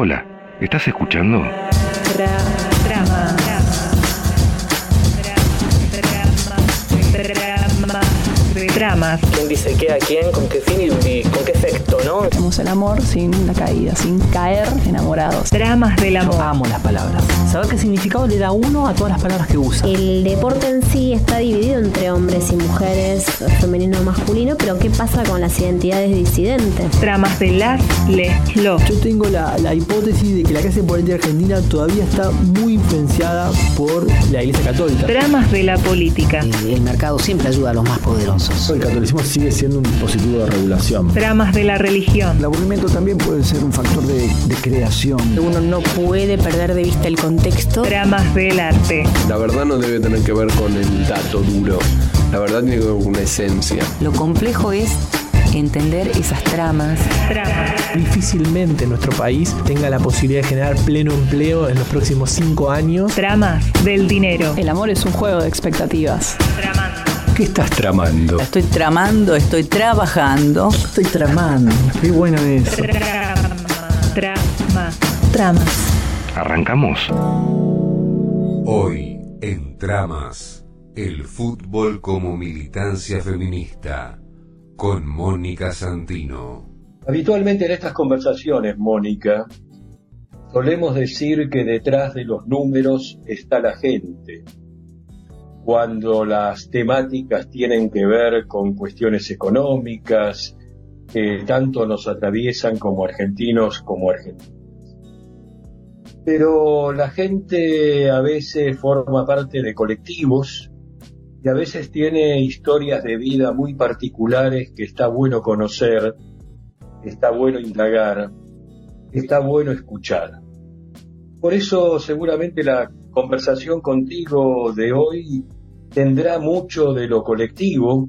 Hola, ¿estás escuchando? Tramas. quién dice qué a quién, con qué fin y, con qué efecto, ¿no? Hacemos el amor sin la caída, sin caer enamorados. Tramas del Yo amor. amo las palabras. Saber qué significado le da uno a todas las palabras que usa. El deporte en sí está dividido entre hombres y mujeres, femenino o masculino, pero ¿qué pasa con las identidades disidentes? Tramas de las, les. Yo tengo la, la hipótesis de que la clase política argentina todavía está muy influenciada por la Iglesia Católica. Tramas de la política. El mercado siempre ayuda a los más poderosos. El catolicismo sigue siendo un dispositivo de regulación. Tramas de la religión. El aburrimiento también puede ser un factor de, de creación. Uno no puede perder de vista el contexto. Tramas del arte. La verdad no debe tener que ver con el dato duro. La verdad tiene que ver con una esencia. Lo complejo es entender esas tramas. Tramas. Difícilmente nuestro país tenga la posibilidad de generar pleno empleo en los próximos cinco años. Tramas del dinero. El amor es un juego de expectativas. Tramando. ¿Qué estás tramando? Estoy tramando, estoy trabajando. Estoy tramando. Qué bueno es. Trama. Trama. Tramas. ¿Arrancamos? Hoy, en Tramas, el fútbol como militancia feminista, con Mónica Santino. Habitualmente en estas conversaciones, Mónica, solemos decir que detrás de los números está la gente. Cuando las temáticas tienen que ver con cuestiones económicas que tanto nos atraviesan como argentinos como argentinas. Pero la gente a veces forma parte de colectivos y a veces tiene historias de vida muy particulares que está bueno conocer está bueno indagar, está bueno escuchar. Por eso seguramente la conversación contigo de hoy tendrá mucho de lo colectivo,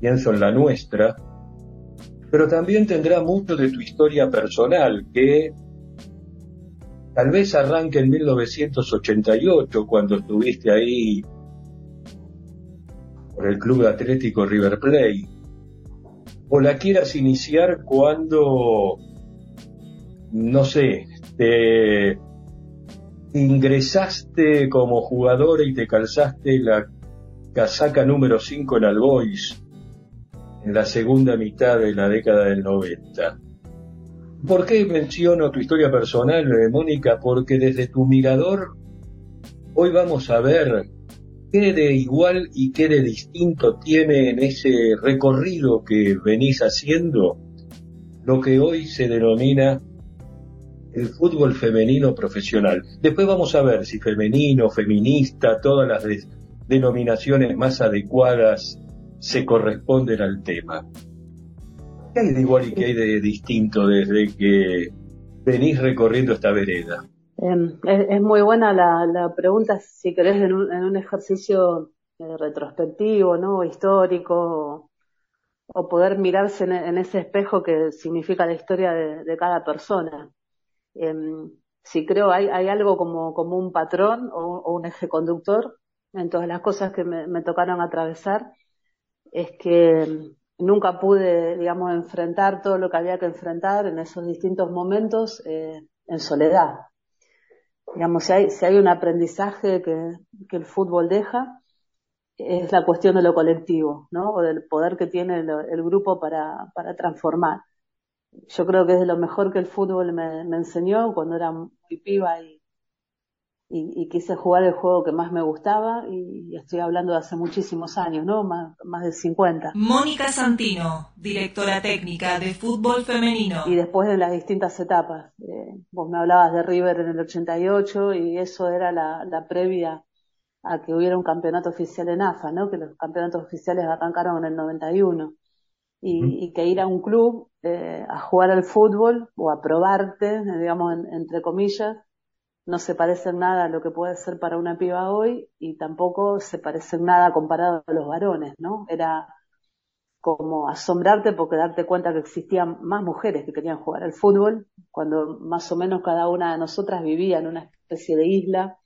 pienso en la nuestra, pero también tendrá mucho de tu historia personal, que tal vez arranque en 1988, cuando estuviste ahí por el Club Atlético River Plate, o la quieras iniciar cuando, no sé, te ingresaste como jugador y te calzaste la casaca número 5 en Albois en la segunda mitad de la década del 90. ¿Por qué menciono tu historia personal, Mónica? Porque desde tu mirador hoy vamos a ver qué de igual y qué de distinto tiene en ese recorrido que venís haciendo lo que hoy se denomina el fútbol femenino profesional. Después vamos a ver si femenino, feminista, todas las de- denominaciones más adecuadas se corresponden al tema. ¿Qué hay de igual y qué hay de distinto desde que venís recorriendo esta vereda? Eh, es, muy buena la, la pregunta, si querés, en un, en un ejercicio eh, retrospectivo, ¿no? Histórico, o, poder mirarse en, ese espejo que significa la historia de cada persona. Eh, si creo hay, hay algo como, un patrón o, un eje conductor en todas las cosas que me, me tocaron atravesar, es que nunca pude, digamos, enfrentar todo lo que había que enfrentar en esos distintos momentos eh, en soledad digamos, si hay, si hay un aprendizaje que, que el fútbol deja, es la cuestión de lo colectivo, ¿no? O del poder que tiene el, el grupo para, para transformar. Yo creo que es de lo mejor que el fútbol me, me enseñó cuando era muy piba y, y, y quise jugar el juego que más me gustaba y, y estoy hablando de hace muchísimos años, ¿no? Más, más de 50. Mónica Santino, directora técnica de fútbol femenino. y después de las distintas etapas. Eh, vos me hablabas de River en el 88 y eso era la, la previa a que hubiera un campeonato oficial en AFA, ¿no? Que los campeonatos oficiales arrancaron en el 91. Y, y que ir a un club eh, a jugar al fútbol o a probarte, digamos, en- entre comillas, no se parece en nada a lo que puede ser para una piba hoy y tampoco se parece en nada comparado a los varones, ¿no? Era como asombrarte porque darte cuenta que existían más mujeres que querían jugar al fútbol, cuando más o menos cada una de nosotras vivía en una especie de isla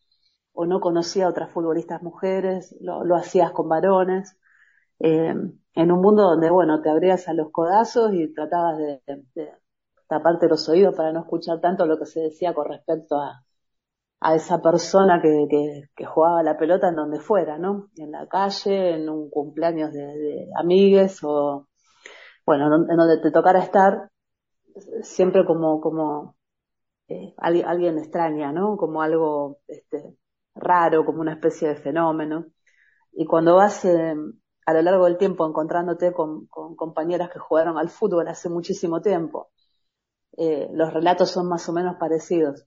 o no conocía a otras futbolistas mujeres, lo, lo hacías con varones, eh, en un mundo donde, bueno, te abrías a los codazos y tratabas de, taparte los oídos para no escuchar tanto lo que se decía con respecto a, a esa persona que, que, jugaba la pelota en donde fuera, ¿no? En la calle, en un cumpleaños de, de amigues o, bueno, en donde te tocara estar, siempre como, como eh, alguien, alguien extraña, ¿no? Como algo este, raro, como una especie de fenómeno. Y cuando vas eh, a lo largo del tiempo encontrándote con, compañeras que jugaron al fútbol hace muchísimo tiempo, eh, los relatos son más o menos parecidos.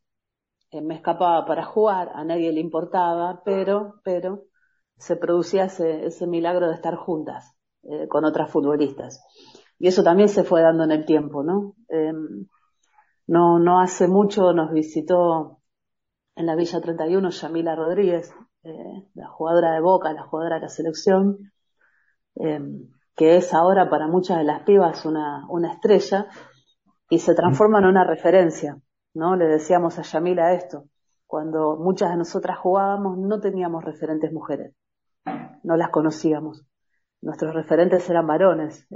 Eh, me escapaba para jugar, a nadie le importaba, pero, pero se producía ese, ese milagro de estar juntas eh, con otras futbolistas. Y eso también se fue dando en el tiempo, ¿no? Em, no, no hace mucho nos visitó en la Villa 31 Yamila Rodríguez, la jugadora de Boca, la jugadora de la selección, eh, que es ahora para muchas de las pibas una, una estrella y se transforma en una referencia, ¿no? Le decíamos a Yamila esto, cuando muchas de nosotras jugábamos no teníamos referentes mujeres, no las conocíamos. Nuestros referentes eran varones,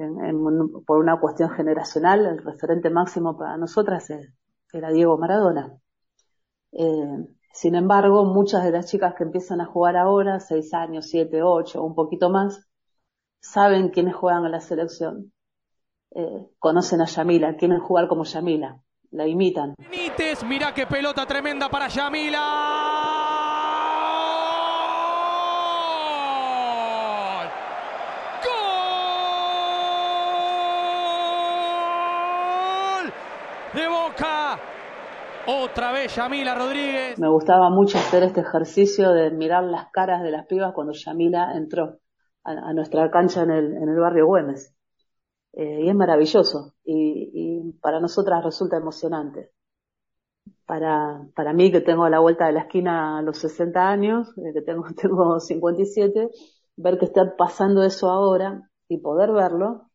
por una cuestión generacional, el referente máximo para nosotras era Diego Maradona. Eh, sin embargo, muchas de las chicas que empiezan a jugar ahora, seis años, siete, ocho, un poquito más, saben quiénes juegan en la selección. Eh, conocen a Yamila, quieren jugar como Yamila, la imitan. Benítez, mira qué pelota tremenda para Yamila. de Boca. Otra vez Yamila Rodríguez. Me gustaba mucho hacer este ejercicio de mirar las caras de las pibas cuando Yamila entró a, nuestra cancha en el, en el barrio Güemes. Eh, y es maravilloso. Y, para nosotras resulta emocionante. Para, para mí, que tengo a la vuelta de la esquina a los 60 años, eh, que tengo, tengo 57, ver que está pasando eso ahora y poder verlo,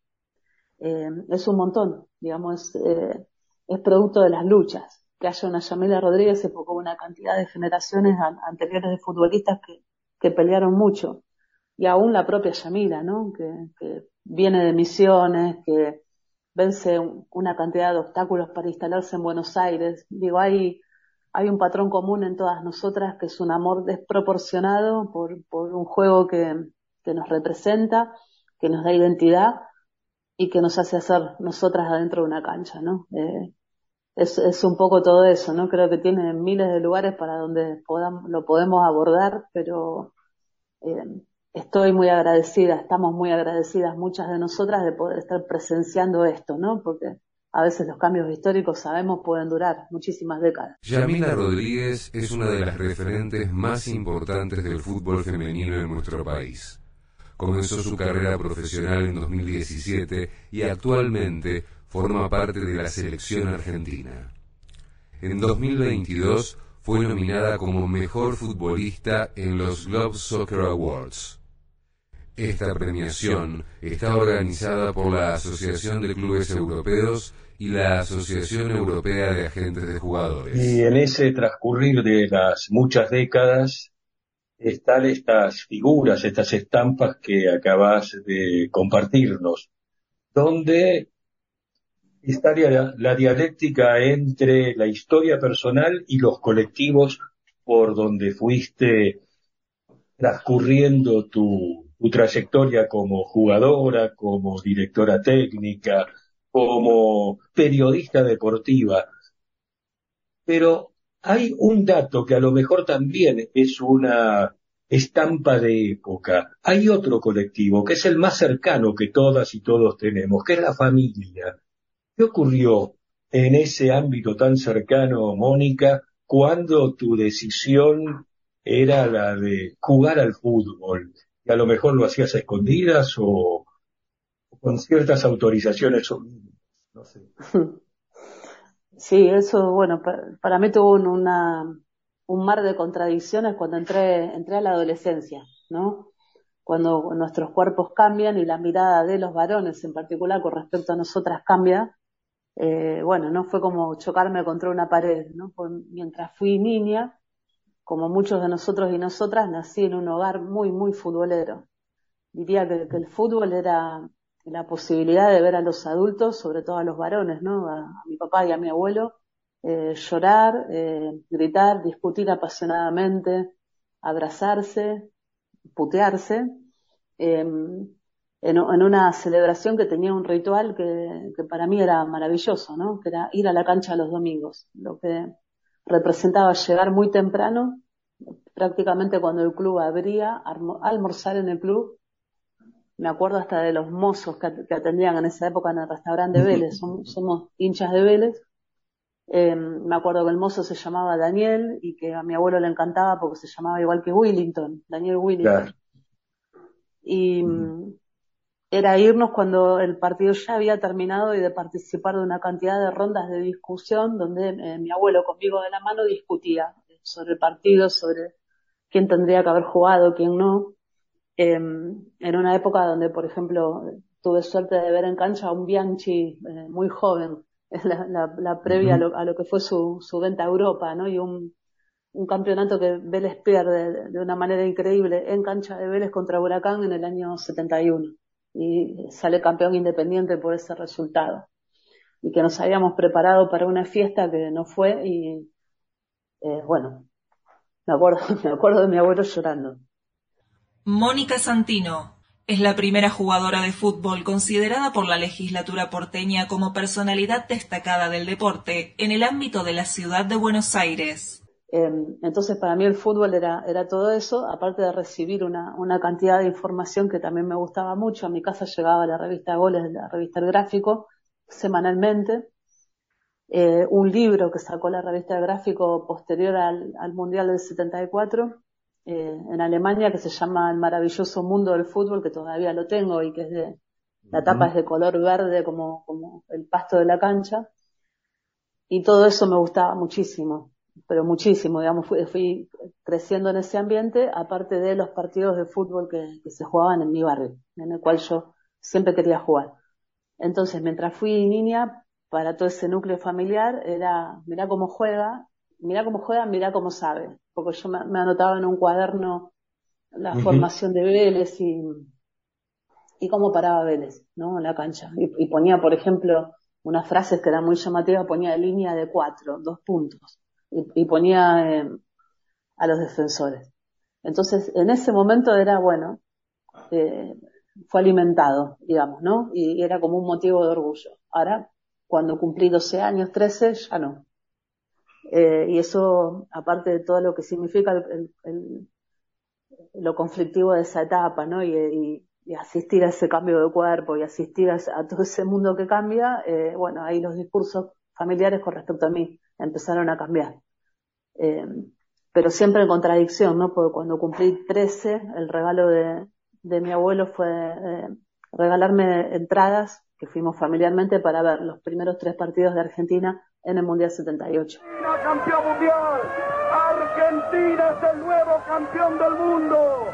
eh, es un montón. Digamos, es producto de las luchas. Que haya una Yamila Rodríguez se enfocó una cantidad de generaciones anteriores de futbolistas que, que pelearon mucho. Y aún la propia Yamila, ¿no? Que, viene de misiones, que vence una cantidad de obstáculos para instalarse en Buenos Aires. Digo, hay, hay un patrón común en todas nosotras que es un amor desproporcionado por, por un juego que, que nos representa, que nos da identidad y que nos hace hacer nosotras adentro de una cancha, ¿no? Eh, es, es un poco todo eso, ¿no? Creo que tiene miles de lugares para donde podamos, lo podemos abordar, pero eh, estoy muy agradecida, estamos muy agradecidas muchas de nosotras de poder estar presenciando esto, ¿no? Porque a veces los cambios históricos sabemos pueden durar muchísimas décadas. Yamila Rodríguez es una de las referentes más importantes del fútbol femenino en nuestro país. Comenzó su carrera profesional en 2017 y actualmente forma parte de la selección argentina. En 2022 fue nominada como mejor futbolista en los Globe Soccer Awards. Esta premiación está organizada por la Asociación de Clubes Europeos y la Asociación Europea de Agentes de Jugadores. Y en ese transcurrir de las muchas décadas están estas figuras, estas estampas que acabas de compartirnos, donde está la, la, dialéctica entre la historia personal y los colectivos por donde fuiste transcurriendo tu, tu trayectoria como jugadora, como directora técnica, como periodista deportiva. Pero hay un dato que a lo mejor también es una estampa de época. Hay otro colectivo que es el más cercano que todas y todos tenemos, que es la familia. ¿Qué ocurrió en ese ámbito tan cercano, Mónica, cuando tu decisión era la de jugar al fútbol? Y a lo mejor lo hacías a escondidas o, con ciertas autorizaciones. No sé. Sí, eso, bueno, para, mí tuvo un, una, un mar de contradicciones cuando entré, entré a la adolescencia, ¿no? Cuando nuestros cuerpos cambian y la mirada de los varones en particular con respecto a nosotras cambia, eh, bueno, no fue como chocarme contra una pared, ¿no? Pues mientras fui niña, como muchos de nosotros y nosotras, nací en un hogar muy, muy futbolero. Diría que, el fútbol era, la posibilidad de ver a los adultos, sobre todo a los varones, ¿no? A, mi papá y a mi abuelo, eh, llorar, eh, gritar, discutir apasionadamente, abrazarse, putearse, em, en, en, una celebración que tenía un ritual que, que, para mí era maravilloso, ¿no? Que era ir a la cancha los domingos, lo que representaba llegar muy temprano, prácticamente cuando el club abría, almorzar en el club. Me acuerdo hasta de los mozos que, atendían en esa época en el restaurante de Vélez, somos, somos hinchas de Vélez. Eh, me acuerdo que el mozo se llamaba Daniel y que a mi abuelo le encantaba porque se llamaba igual que Willington, Daniel Willington. Claro. Y mm. Era irnos cuando el partido ya había terminado y de participar de una cantidad de rondas de discusión donde eh, mi abuelo conmigo de la mano discutía sobre el partido, sobre quién tendría que haber jugado, quién no. Eh, en una época donde, por ejemplo, tuve suerte de ver en cancha a un Bianchi eh, muy joven, es la, la, la previa uh -huh. a, lo, a, lo, que fue su, su venta a Europa, ¿no? Y un, un campeonato que Vélez pierde de, de, una manera increíble en cancha de Vélez contra Huracán en el año 71. Y sale campeón independiente por ese resultado. Y que nos habíamos preparado para una fiesta que no fue y, eh, bueno, me acuerdo, me acuerdo de mi abuelo llorando. Mónica Santino, es la primera jugadora de fútbol considerada por la legislatura porteña como personalidad destacada del deporte en el ámbito de la ciudad de Buenos Aires. Eh, entonces para mí el fútbol era, era todo eso, aparte de recibir una, una, cantidad de información que también me gustaba mucho. A mi casa llegaba la revista Goles, la revista El Gráfico, semanalmente. Eh, un libro que sacó la revista El Gráfico posterior al, al Mundial del 74 eh, en Alemania que se llama El maravilloso mundo del fútbol, que todavía lo tengo y que es de, la tapa es de color verde como, como el pasto de la cancha. Y todo eso me gustaba muchísimo, pero muchísimo, digamos, fui, fui creciendo en ese ambiente, aparte de los partidos de fútbol que, que se jugaban en mi barrio, en el cual yo siempre quería jugar. Entonces, mientras fui niña, para todo ese núcleo familiar era, mira cómo juega, mira cómo juega, mira cómo sabe porque yo me, me anotaba en un cuaderno la uh -huh. formación de Vélez y, y cómo paraba Vélez, ¿no? En la cancha. Y, y, ponía, por ejemplo, unas frases que eran muy llamativas, ponía línea de cuatro, dos puntos, y, y ponía eh, a los defensores. Entonces, en ese momento era, bueno, eh, fue alimentado, digamos, ¿no? Y, era como un motivo de orgullo. Ahora, cuando cumplí 12 años, 13, ya no. Eh, y eso, aparte de todo lo que significa el, el, el, lo conflictivo de esa etapa, ¿no? Y, asistir a ese cambio de cuerpo y asistir a, a todo ese mundo que cambia, eh, bueno, ahí los discursos familiares con respecto a mí empezaron a cambiar. Eh, pero siempre en contradicción, ¿no? Porque cuando cumplí 13, el regalo de, de mi abuelo fue eh, regalarme entradas que fuimos familiarmente para ver los primeros tres partidos de Argentina en el Mundial 78. Campeón mundial, Argentina es el nuevo campeón del mundo,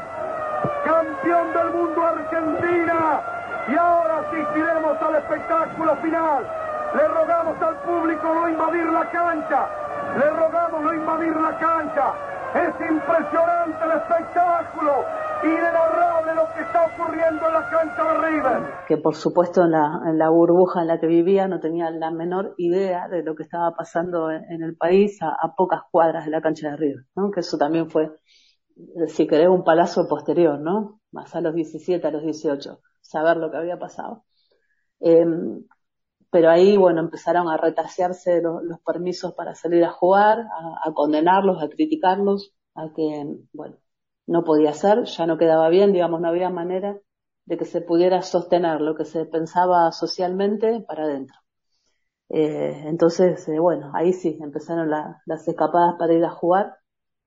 campeón del mundo Argentina, y ahora asistiremos al espectáculo final. Le rogamos al público no invadir la cancha, le rogamos no invadir la cancha. Es impresionante el espectáculo, inenarrable lo que está ocurriendo en la cancha de River. Que por supuesto en la, burbuja en la que vivía no tenía la menor idea de lo que estaba pasando en, el país a, pocas cuadras de la cancha de River, ¿no? Que eso también fue, si querés, un palazo posterior, ¿no? Más a los 17, a los 18, saber lo que había pasado. Eh, pero ahí, bueno, empezaron a retasearse los, permisos para salir a jugar, a, condenarlos, a criticarlos, a que, bueno, no podía ser, ya no quedaba bien, digamos, no había manera de que se pudiera sostener lo que se pensaba socialmente para adentro. Eh, entonces, eh, bueno, ahí sí, empezaron la, las escapadas para ir a jugar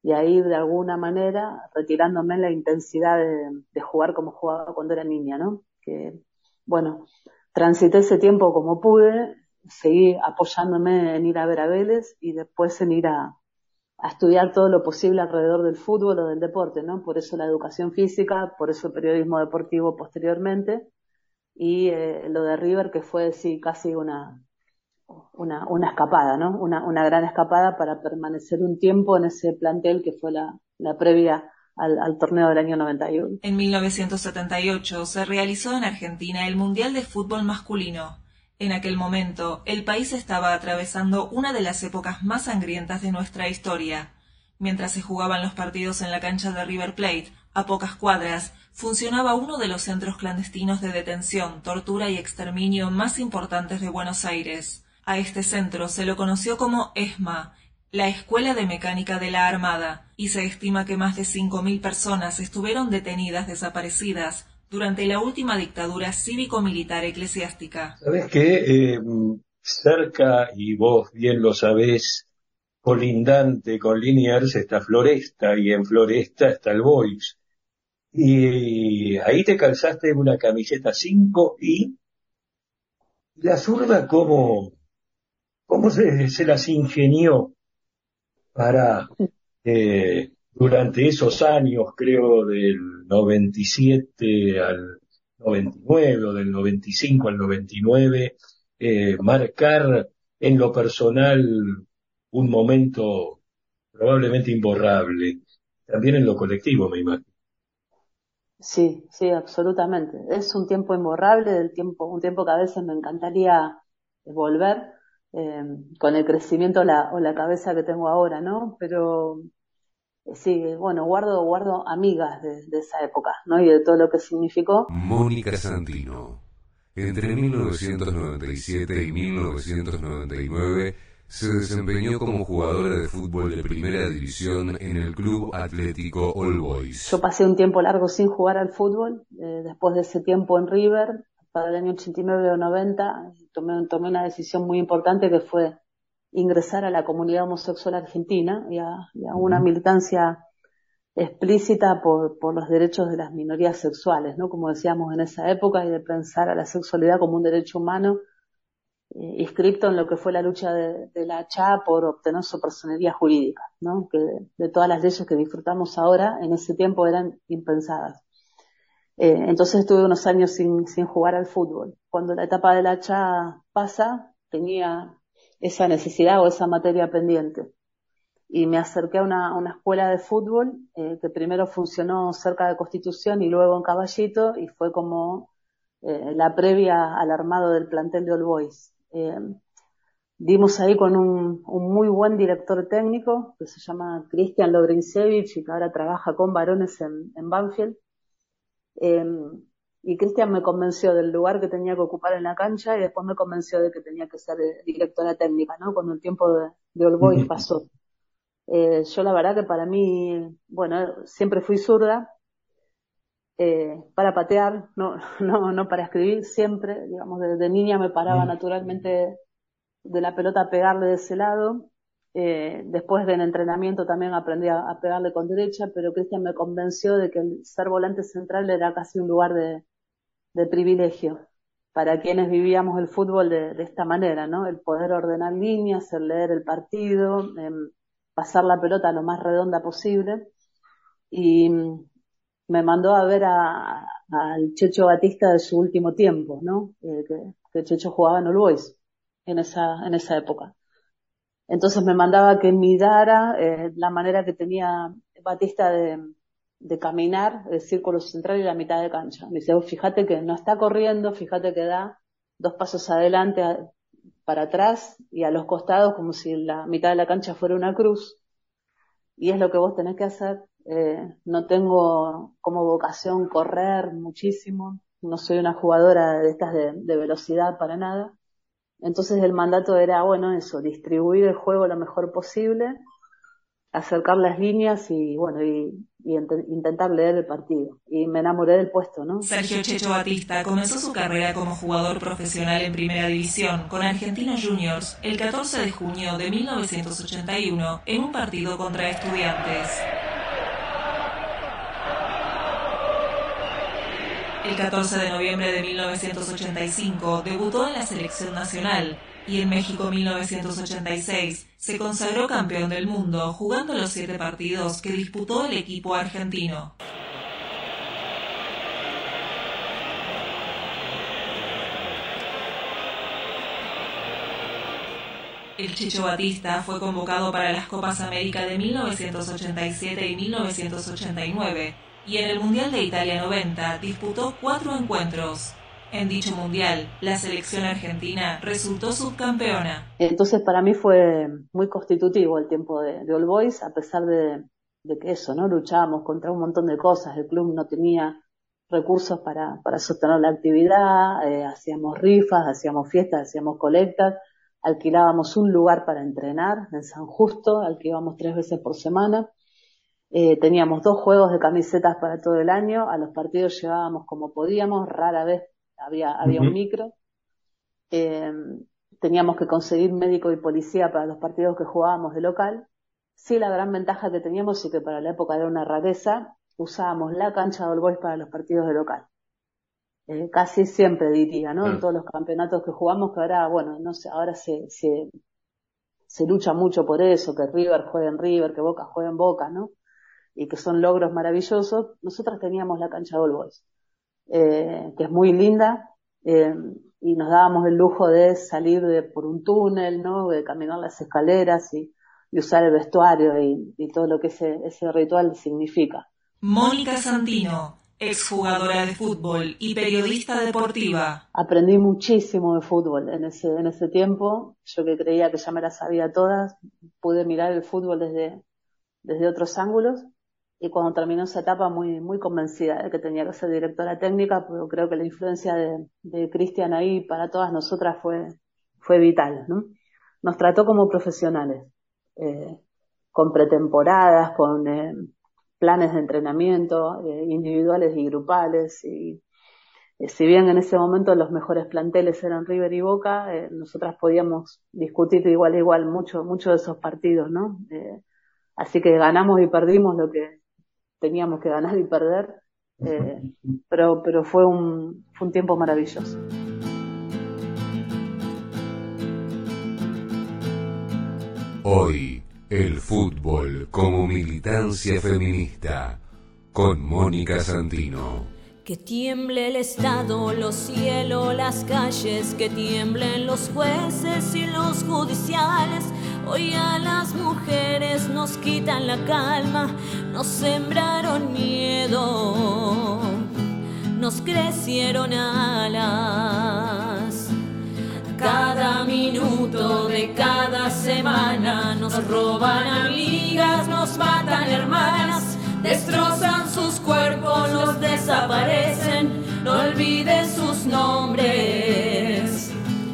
y ahí de alguna manera retirándome la intensidad de, de jugar como jugaba cuando era niña, ¿no? Que, bueno, transité ese tiempo como pude, seguí apoyándome en ir a ver a Vélez y después en ir a, estudiar todo lo posible alrededor del fútbol o del deporte, ¿no? Por eso la educación física, por eso el periodismo deportivo posteriormente y eh, lo de River que fue sí casi una una, una escapada, ¿no? Una, una gran escapada para permanecer un tiempo en ese plantel que fue la, la previa al, torneo del año 91. En 1978 se realizó en Argentina el Mundial de Fútbol Masculino. En aquel momento, el país estaba atravesando una de las épocas más sangrientas de nuestra historia. Mientras se jugaban los partidos en la cancha de River Plate, a pocas cuadras, funcionaba uno de los centros clandestinos de detención, tortura y exterminio más importantes de Buenos Aires. A este centro se lo conoció como ESMA, la Escuela de Mecánica de la Armada, y se estima que más de 5.000 personas estuvieron detenidas desaparecidas durante la última dictadura cívico-militar eclesiástica. ¿Sabes qué? Eh, cerca, y vos bien lo sabés, colindante con Liniers está Floresta, y en Floresta está el Boix. Y ahí te calzaste una camiseta 5 y la zurda, ¿cómo, cómo se, se las ingenió para eh, durante esos años, creo del 97 al 99 o del 95 al 99, eh, marcar en lo personal un momento probablemente imborrable, también en lo colectivo, me imagino. Sí, sí, absolutamente. Es un tiempo imborrable, del tiempo, un tiempo que a veces me encantaría volver, eh, con el crecimiento la, o la cabeza que tengo ahora, ¿no? Pero sí, bueno, guardo, guardo amigas de, de, esa época, ¿no? Y de todo lo que significó. Mónica Santino. Entre 1997 y 1999 se desempeñó como jugadora de fútbol de primera división en el Club Atlético All Boys. Yo pasé un tiempo largo sin jugar al fútbol, eh, después de ese tiempo en River, para el año 89 o 90, tomé, tomé una decisión muy importante que fue ingresar a la comunidad homosexual argentina y a, y a una militancia explícita por, por, los derechos de las minorías sexuales, ¿no? Como decíamos en esa época, y de pensar a la sexualidad como un derecho humano eh, inscripto en lo que fue la lucha de, de, la CHA por obtener su personería jurídica, ¿no? Que de, de, todas las leyes que disfrutamos ahora, en ese tiempo eran impensadas. Eh, entonces estuve unos años sin, jugar al fútbol. Cuando la etapa de la CHA pasa, tenía esa necesidad o esa materia pendiente. Y me acerqué a una, una escuela de fútbol eh, que primero funcionó cerca de Constitución y luego en Caballito y fue como eh, la previa al armado del plantel de All Boys. Eh, dimos ahí con un, un, muy buen director técnico que se llama Cristian Logrinsevich y que ahora trabaja con varones en, en Banfield. Eh, y Cristian me convenció del lugar que tenía que ocupar en la cancha y después me convenció de que tenía que ser directora técnica, ¿no? Cuando el tiempo de, de All Boys pasó. Eh, yo la verdad que para mí, bueno, siempre fui zurda, eh, para patear, no, no, no para escribir, siempre, digamos, desde niña me paraba naturalmente de la pelota a pegarle de ese lado. Eh, después del entrenamiento también aprendí a, a pegarle con derecha, pero Cristian me convenció de que el ser volante central era casi un lugar de, privilegio para quienes vivíamos el fútbol de, esta manera, ¿no? El poder ordenar líneas, el leer el partido, eh, pasar la pelota lo más redonda posible. Y me mandó a ver al Checho Batista de su último tiempo, ¿no? Eh, que, Checho jugaba en All en esa, en esa época. Entonces me mandaba que mirara eh, la manera que tenía Batista de, caminar el círculo central y la mitad de cancha. Me dice, oh, fíjate que no está corriendo, fíjate que da dos pasos adelante, para atrás y a los costados como si la mitad de la cancha fuera una cruz. Y es lo que vos tenés que hacer. Eh, no tengo como vocación correr muchísimo, no soy una jugadora de estas de velocidad para nada. Entonces el mandato era, bueno, eso, distribuir el juego lo mejor posible, acercar las líneas y, bueno, y, y int intentar leer el partido. Y me enamoré del puesto, ¿no? Sergio Checho Batista comenzó su carrera como jugador profesional en Primera División con Argentinos Juniors el 14 de junio de 1981 en un partido contra Estudiantes. El 14 de noviembre de 1985 debutó en la selección nacional y en México 1986 se consagró campeón del mundo jugando los siete partidos que disputó el equipo argentino. El Checho Batista fue convocado para las Copas América de 1987 y 1989 y en el Mundial de Italia 90 disputó cuatro encuentros. En dicho mundial, la selección argentina resultó subcampeona. Entonces para mí fue muy constitutivo el tiempo de, de All Boys, a pesar de, que eso, ¿no? Luchábamos contra un montón de cosas, el club no tenía recursos para, para sostener la actividad, eh, hacíamos rifas, hacíamos fiestas, hacíamos colectas, alquilábamos un lugar para entrenar en San Justo, al que íbamos tres veces por semana, eh, teníamos dos juegos de camisetas para todo el año, a los partidos llevábamos como podíamos, rara vez había, había un micro, eh, teníamos que conseguir médico y policía para los partidos que jugábamos de local, sí la gran ventaja que teníamos y que para la época era una rareza, usábamos la cancha de All Boys para los partidos de local. Eh, casi siempre diría, ¿no? En todos los campeonatos que jugamos, que ahora, bueno, no sé, ahora se, se, se lucha mucho por eso, que River juegue en River, que Boca juegue en Boca, ¿no? Y que son logros maravillosos. Nosotras teníamos la cancha de All Boys, eh, que es muy linda, eh, y nos dábamos el lujo de salir de, por un túnel, ¿no? De caminar las escaleras y, y usar el vestuario y, y todo lo que ese, ese ritual significa. Mónica Santino, exjugadora de fútbol y periodista deportiva. Aprendí muchísimo de fútbol en ese, en ese tiempo. Yo que creía que ya me las sabía todas, pude mirar el fútbol desde, desde otros ángulos. Y cuando terminó esa etapa, muy, muy convencida de que tenía que ser directora técnica, pero creo que la influencia de, de Cristian ahí para todas nosotras fue, fue vital, ¿no? Nos trató como profesionales, eh, con pretemporadas, con, eh, planes de entrenamiento eh, individuales y grupales y eh, si bien en ese momento los mejores planteles eran River y Boca, eh, nosotras podíamos discutir igual a igual mucho, mucho de esos partidos, ¿no? Eh, así que ganamos y perdimos lo que teníamos que ganar y perder, eh, pero, pero fue un, fue un tiempo maravilloso. Hoy, el fútbol como militancia feminista, con Mónica Santino. Que tiemble el Estado, los cielos, las calles, que tiemblen los jueces y los judiciales. Hoy a las mujeres nos quitan la calma, nos sembraron miedo, nos crecieron alas. Cada minuto de cada semana nos roban amigas, nos matan hermanas, destrozan sus cuerpos, los desaparecen, no olviden sus nombres,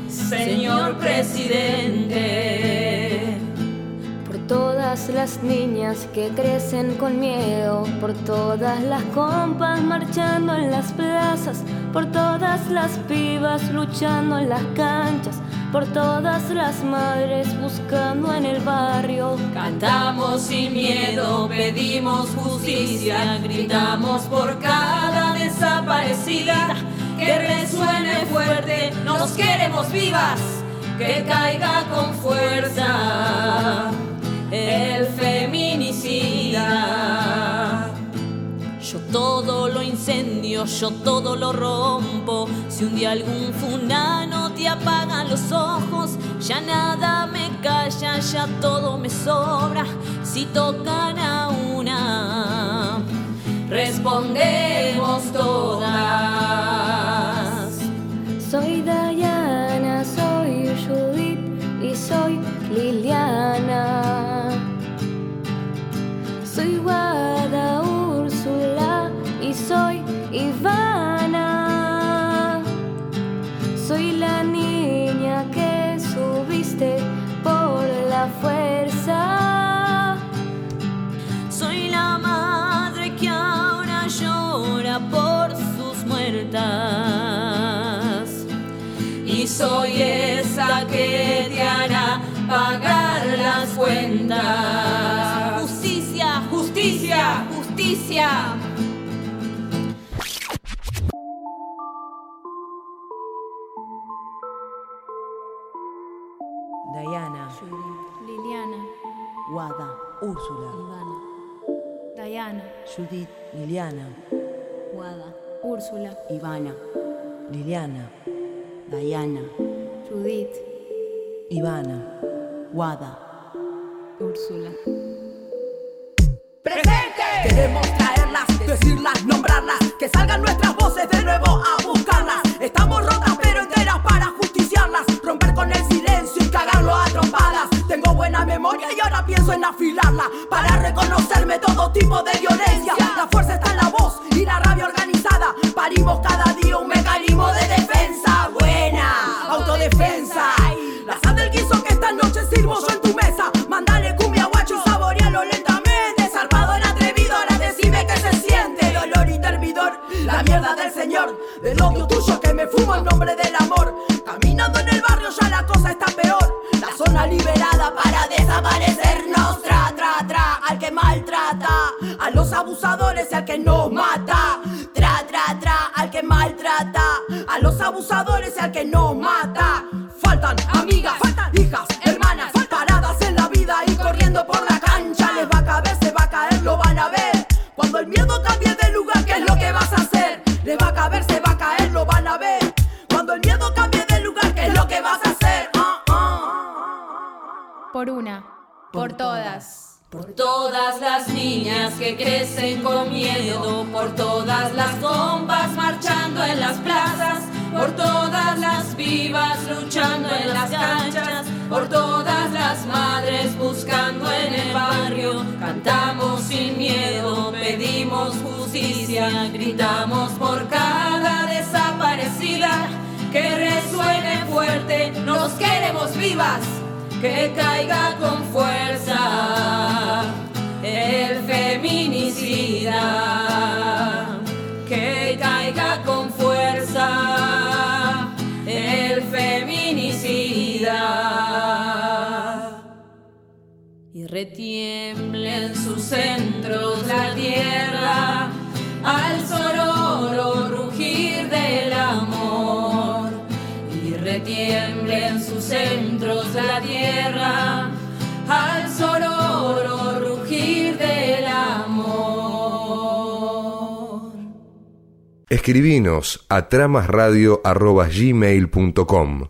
señor presidente. Todas las niñas que crecen con miedo, por todas las compas marchando en las plazas, por todas las pibas luchando en las canchas, por todas las madres buscando en el barrio. Cantamos sin miedo, pedimos justicia, gritamos por cada desaparecida. Que resuene fuerte, nos queremos vivas, que caiga con fuerza el feminicida. Yo todo lo incendio, yo todo lo rompo. Si un día algún funano te apaga los ojos, ya nada me calla, ya todo me sobra. Si tocan a una, respondemos todas. Soy Guada Úrsula, Diana, Judith, Liliana, Guada, Úrsula, Ivana, Liliana, Diana, Judith, Ivana, Guada. Úrsula. ¡Presente! Queremos traerlas, decirlas, nombrarlas, que salgan nuestras voces de nuevo a buscarlas. Estamos rotas pero enteras para justiciarlas, romper con el silencio y cagarlo a trompadas. Buena memoria y ahora pienso en afilarla para reconocerme todo tipo de violencia. La fuerza está en la voz y la rabia organizada. Parimos cada día un mecanismo de defensa buena, autodefensa. Desaparecernos. Tra, tra, tra, al que maltrata. A los abusadores y al que nos mata. Tra, tra, tra, al que maltrata. A los abusadores y al que nos mata. Por una, por todas. Por todas las niñas que crecen con miedo, por todas las compas marchando en las plazas, por todas las vivas luchando en las canchas, por todas las madres buscando en el barrio, cantamos sin miedo, pedimos justicia, gritamos por cada desaparecida, que resuene fuerte, nos queremos vivas que caiga con fuerza el feminicida, que caiga con fuerza el feminicida. Y retiemble en sus centros la tierra al sororo rugir del amor y retiemble en sus centros la tierra al sororo rugir del amor. Escribinos a tramasradio.gmail.com